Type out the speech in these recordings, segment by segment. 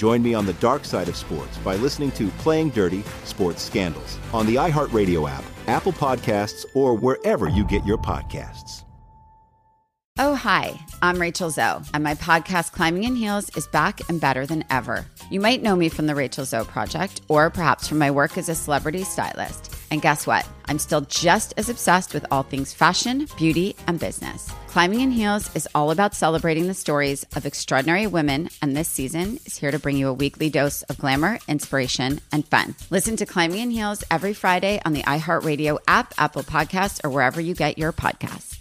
Join me on the dark side of sports by listening to Playing Dirty Sports Scandals on the iHeartRadio app, Apple Podcasts, or wherever you get your podcasts. Oh, hi, I'm Rachel Zoe, and my podcast, Climbing in Heels, is back and better than ever. You might know me from the Rachel Zoe Project, or perhaps from my work as a celebrity stylist. And guess what? I'm still just as obsessed with all things fashion, beauty, and business. Climbing in Heels is all about celebrating the stories of extraordinary women, and this season is here to bring you a weekly dose of glamour, inspiration, and fun. Listen to Climbing in Heels every Friday on the iHeartRadio app, Apple Podcasts, or wherever you get your podcasts.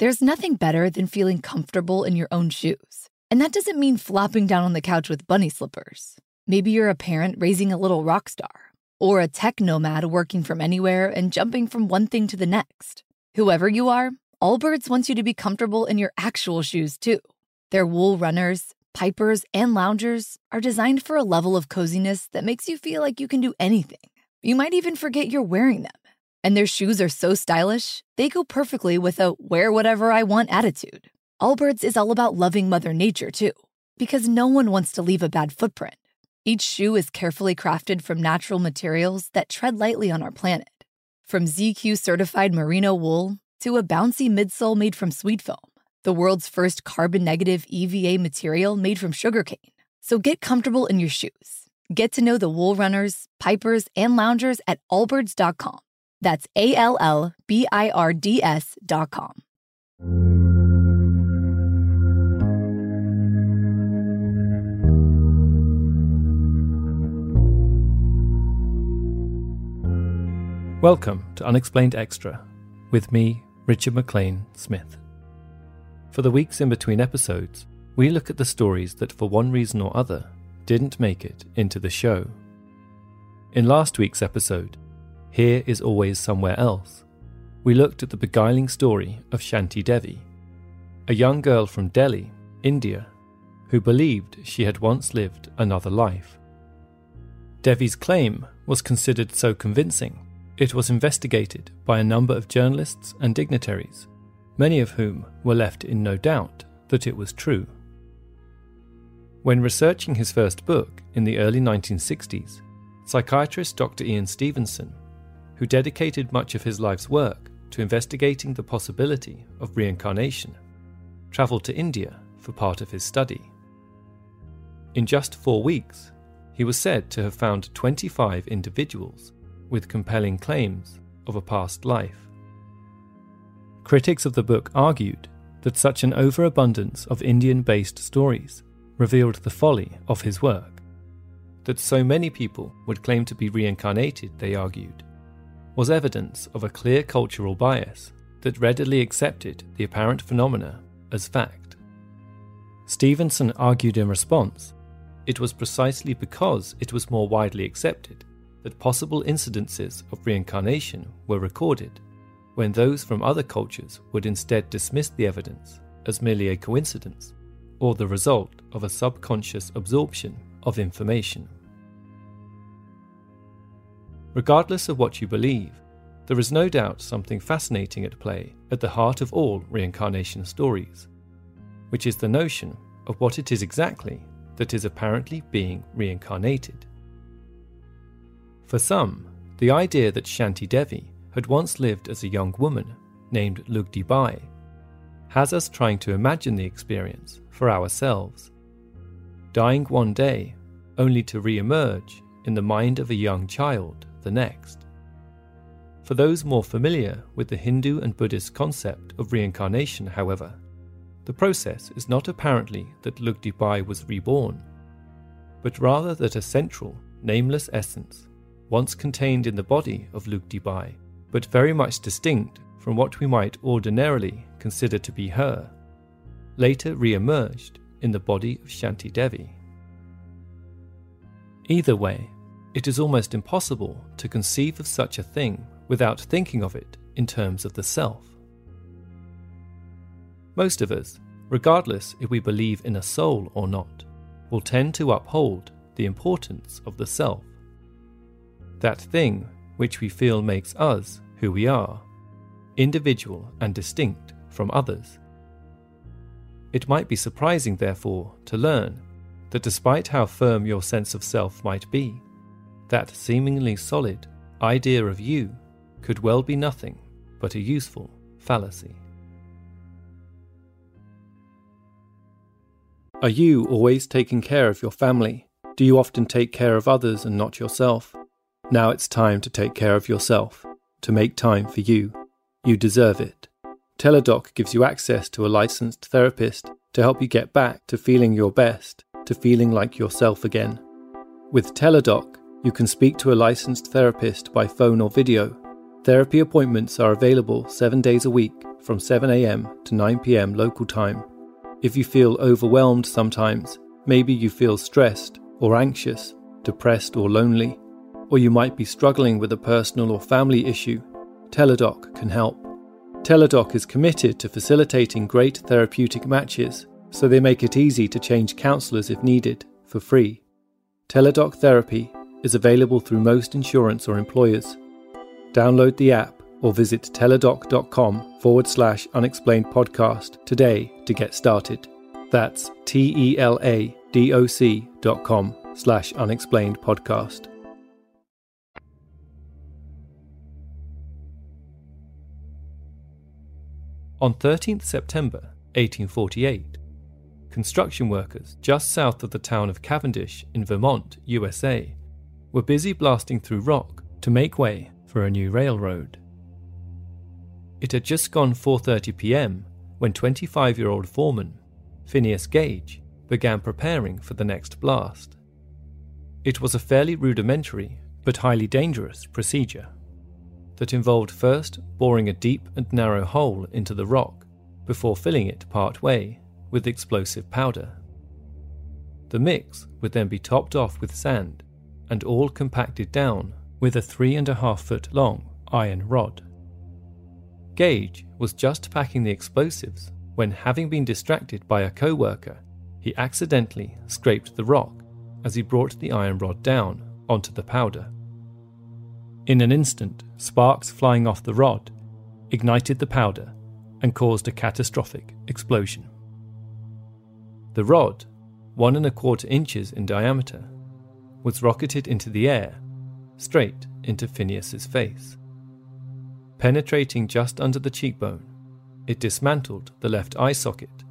There's nothing better than feeling comfortable in your own shoes. And that doesn't mean flopping down on the couch with bunny slippers. Maybe you're a parent raising a little rock star, or a tech nomad working from anywhere and jumping from one thing to the next. Whoever you are, Allbirds wants you to be comfortable in your actual shoes too. Their wool runners, pipers, and loungers are designed for a level of coziness that makes you feel like you can do anything. You might even forget you're wearing them. And their shoes are so stylish, they go perfectly with a wear whatever I want attitude. Allbirds is all about loving Mother Nature, too, because no one wants to leave a bad footprint. Each shoe is carefully crafted from natural materials that tread lightly on our planet. From ZQ certified merino wool to a bouncy midsole made from SweetFoam, the world's first carbon negative EVA material made from sugarcane. So get comfortable in your shoes. Get to know the wool runners, pipers, and loungers at allbirds.com. That's A L L B I R D S Welcome to Unexplained Extra with me, Richard McLean Smith. For the weeks in between episodes, we look at the stories that, for one reason or other, didn't make it into the show. In last week's episode, Here is Always Somewhere Else, we looked at the beguiling story of Shanti Devi, a young girl from Delhi, India, who believed she had once lived another life. Devi's claim was considered so convincing it was investigated by a number of journalists and dignitaries, many of whom were left in no doubt that it was true. When researching his first book in the early 1960s, psychiatrist Dr. Ian Stevenson, who dedicated much of his life's work to investigating the possibility of reincarnation, travelled to India for part of his study. In just four weeks, he was said to have found 25 individuals with compelling claims of a past life. Critics of the book argued that such an overabundance of Indian based stories revealed the folly of his work. That so many people would claim to be reincarnated, they argued, was evidence of a clear cultural bias that readily accepted the apparent phenomena as fact. Stevenson argued in response it was precisely because it was more widely accepted that possible incidences of reincarnation were recorded, when those from other cultures would instead dismiss the evidence as merely a coincidence or the result of a subconscious absorption of information. Regardless of what you believe, there is no doubt something fascinating at play at the heart of all reincarnation stories, which is the notion of what it is exactly that is apparently being reincarnated. For some, the idea that Shanti Devi had once lived as a young woman named Lugdi Bai has us trying to imagine the experience for ourselves. Dying one day only to re emerge in the mind of a young child the next. For those more familiar with the Hindu and Buddhist concept of reincarnation, however, the process is not apparently that Lugdibai was reborn, but rather that a central, nameless essence, once contained in the body of Lugdibai, but very much distinct from what we might ordinarily consider to be her, later re emerged in the body of Shanti Devi. Either way, it is almost impossible to conceive of such a thing without thinking of it in terms of the self. Most of us, regardless if we believe in a soul or not, will tend to uphold the importance of the self. That thing which we feel makes us who we are, individual and distinct from others. It might be surprising, therefore, to learn that despite how firm your sense of self might be, that seemingly solid idea of you could well be nothing but a useful fallacy. Are you always taking care of your family? Do you often take care of others and not yourself? Now it's time to take care of yourself, to make time for you. You deserve it. Teladoc gives you access to a licensed therapist to help you get back to feeling your best, to feeling like yourself again. With Teladoc, you can speak to a licensed therapist by phone or video. Therapy appointments are available seven days a week from 7am to 9pm local time. If you feel overwhelmed sometimes, maybe you feel stressed or anxious, depressed or lonely, or you might be struggling with a personal or family issue, Teladoc can help. Teladoc is committed to facilitating great therapeutic matches, so they make it easy to change counsellors if needed, for free. Teladoc Therapy is available through most insurance or employers. Download the app or visit teladoc.com forward slash unexplained podcast today to get started. That's T E L A D O C dot com slash unexplained podcast. On 13th September 1848, construction workers just south of the town of Cavendish in Vermont, USA, were busy blasting through rock to make way for a new railroad. It had just gone 4:30 p.m. when 25-year-old foreman Phineas Gage began preparing for the next blast. It was a fairly rudimentary but highly dangerous procedure that involved first boring a deep and narrow hole into the rock before filling it part way with explosive powder. The mix would then be topped off with sand and all compacted down with a three and a half foot long iron rod. Gage was just packing the explosives when, having been distracted by a co worker, he accidentally scraped the rock as he brought the iron rod down onto the powder. In an instant, sparks flying off the rod ignited the powder and caused a catastrophic explosion. The rod, one and a quarter inches in diameter, was rocketed into the air, straight into Phineas's face. Penetrating just under the cheekbone, it dismantled the left eye socket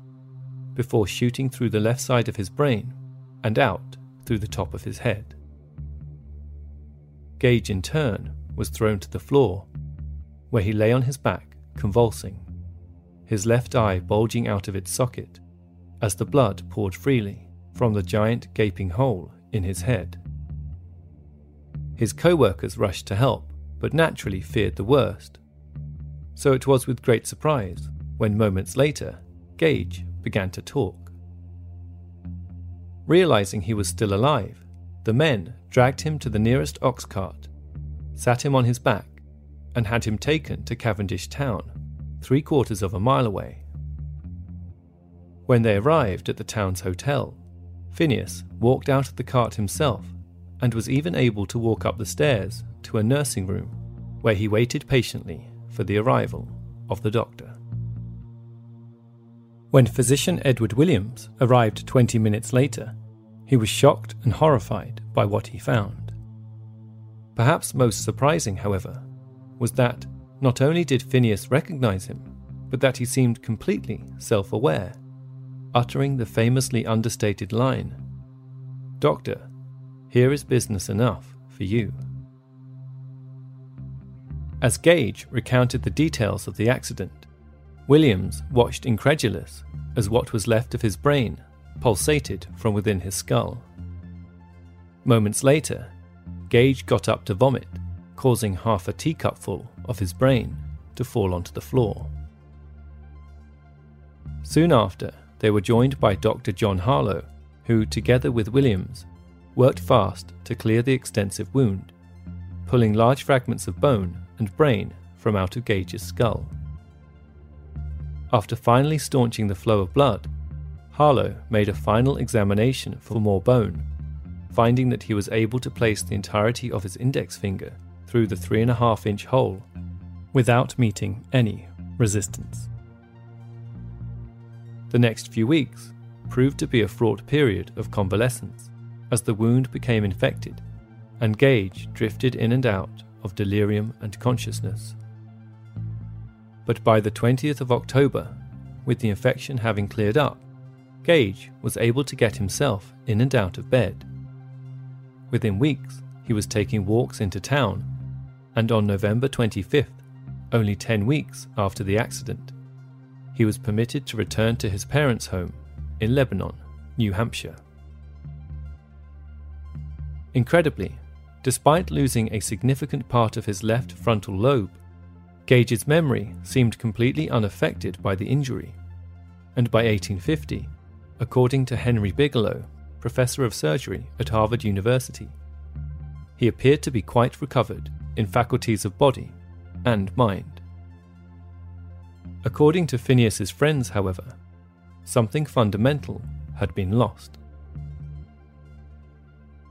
before shooting through the left side of his brain and out through the top of his head. Gage, in turn, was thrown to the floor, where he lay on his back, convulsing, his left eye bulging out of its socket as the blood poured freely from the giant gaping hole in his head. His co workers rushed to help, but naturally feared the worst. So it was with great surprise when moments later, Gage began to talk. Realizing he was still alive, the men dragged him to the nearest ox cart, sat him on his back, and had him taken to Cavendish town, three quarters of a mile away. When they arrived at the town's hotel, Phineas walked out of the cart himself and was even able to walk up the stairs to a nursing room where he waited patiently for the arrival of the doctor. When physician Edward Williams arrived 20 minutes later, he was shocked and horrified by what he found. Perhaps most surprising, however, was that not only did Phineas recognize him, but that he seemed completely self aware, uttering the famously understated line Doctor, here is business enough for you. As Gage recounted the details of the accident, Williams watched incredulous as what was left of his brain pulsated from within his skull. Moments later, Gage got up to vomit, causing half a teacupful of his brain to fall onto the floor. Soon after, they were joined by Dr. John Harlow, who, together with Williams, worked fast to clear the extensive wound, pulling large fragments of bone and brain from out of Gage's skull. After finally staunching the flow of blood, Harlow made a final examination for more bone, finding that he was able to place the entirety of his index finger through the 3.5 inch hole without meeting any resistance. The next few weeks proved to be a fraught period of convalescence as the wound became infected and Gage drifted in and out of delirium and consciousness. But by the 20th of October, with the infection having cleared up, Gage was able to get himself in and out of bed. Within weeks, he was taking walks into town, and on November 25th, only 10 weeks after the accident, he was permitted to return to his parents' home in Lebanon, New Hampshire. Incredibly, despite losing a significant part of his left frontal lobe, Gage's memory seemed completely unaffected by the injury, and by 1850, according to Henry Bigelow, professor of surgery at Harvard University, he appeared to be quite recovered in faculties of body and mind. According to Phineas's friends, however, something fundamental had been lost.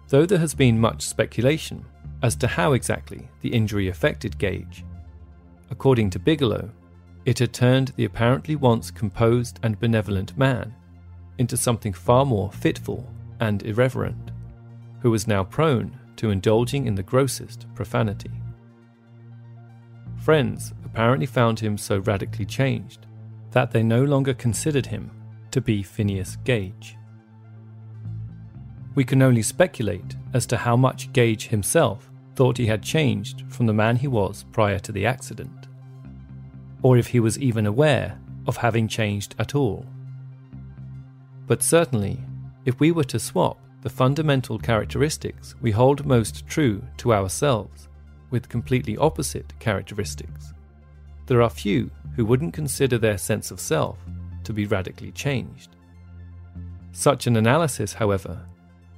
Though there has been much speculation as to how exactly the injury affected Gage, according to Bigelow, it had turned the apparently once composed and benevolent man into something far more fitful and irreverent, who was now prone to indulging in the grossest profanity. Friends apparently found him so radically changed that they no longer considered him to be Phineas Gage. We can only speculate as to how much Gage himself thought he had changed from the man he was prior to the accident, or if he was even aware of having changed at all. But certainly, if we were to swap the fundamental characteristics we hold most true to ourselves with completely opposite characteristics. There are few who wouldn't consider their sense of self to be radically changed. Such an analysis, however,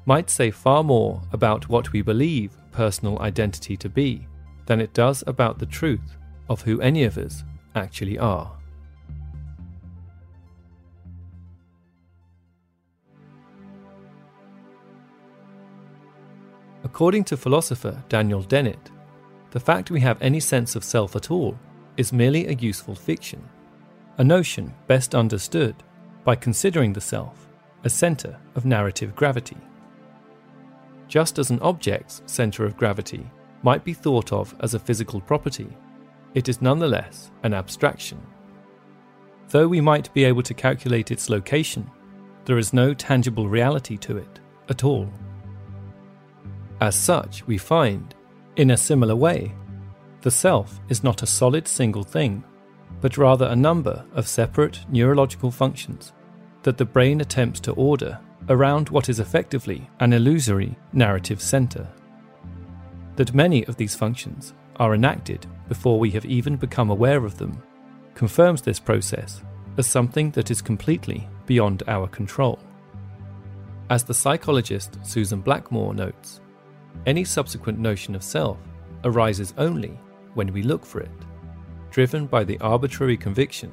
might say far more about what we believe personal identity to be than it does about the truth of who any of us actually are. According to philosopher Daniel Dennett, the fact we have any sense of self at all is merely a useful fiction, a notion best understood by considering the self a centre of narrative gravity. Just as an object's centre of gravity might be thought of as a physical property, it is nonetheless an abstraction. Though we might be able to calculate its location, there is no tangible reality to it at all. As such, we find in a similar way, the self is not a solid single thing, but rather a number of separate neurological functions that the brain attempts to order around what is effectively an illusory narrative center. That many of these functions are enacted before we have even become aware of them confirms this process as something that is completely beyond our control. As the psychologist Susan Blackmore notes, any subsequent notion of self arises only when we look for it, driven by the arbitrary conviction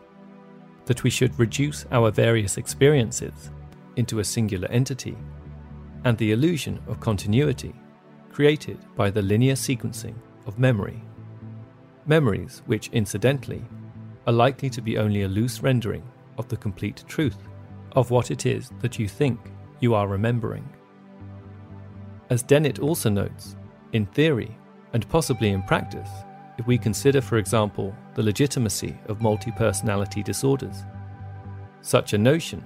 that we should reduce our various experiences into a singular entity, and the illusion of continuity created by the linear sequencing of memory. Memories which, incidentally, are likely to be only a loose rendering of the complete truth of what it is that you think you are remembering. As Dennett also notes, in theory, and possibly in practice, if we consider, for example, the legitimacy of multi personality disorders, such a notion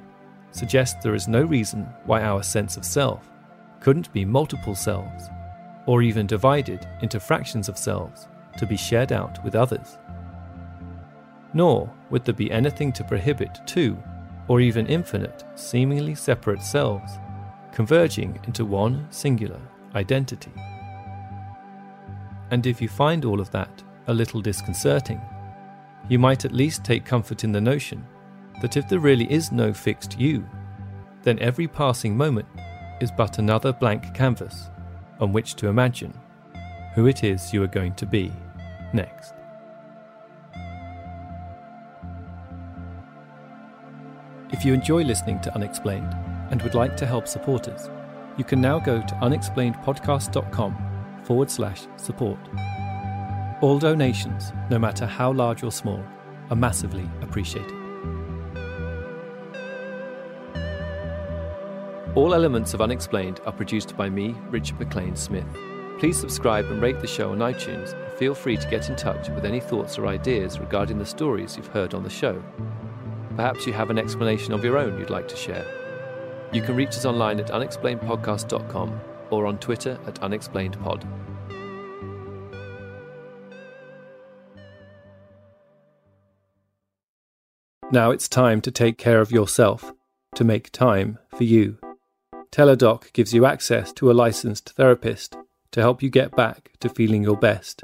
suggests there is no reason why our sense of self couldn't be multiple selves, or even divided into fractions of selves to be shared out with others. Nor would there be anything to prohibit two, or even infinite, seemingly separate selves converging into one singular identity. And if you find all of that a little disconcerting, you might at least take comfort in the notion that if there really is no fixed you, then every passing moment is but another blank canvas on which to imagine who it is you are going to be next. If you enjoy listening to Unexplained and would like to help support us, you can now go to unexplainedpodcast.com forward slash support. All donations, no matter how large or small, are massively appreciated. All elements of Unexplained are produced by me, Richard McLean Smith. Please subscribe and rate the show on iTunes and feel free to get in touch with any thoughts or ideas regarding the stories you've heard on the show. Perhaps you have an explanation of your own you'd like to share. You can reach us online at unexplainedpodcast.com or on Twitter at unexplainedpod. Now it's time to take care of yourself, to make time for you. Teladoc gives you access to a licensed therapist to help you get back to feeling your best.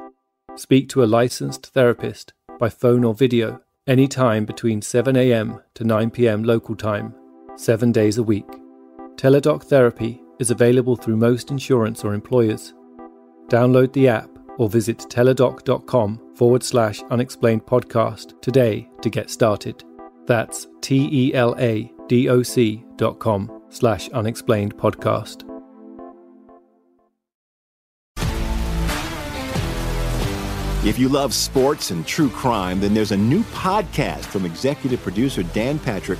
Speak to a licensed therapist by phone or video anytime between 7am to 9pm local time, seven days a week. Teladoc Therapy is available through most insurance or employers. Download the app or visit teladoc.com forward slash unexplained podcast today to get started. That's T E L A D O C dot com slash unexplained podcast. If you love sports and true crime, then there's a new podcast from executive producer Dan Patrick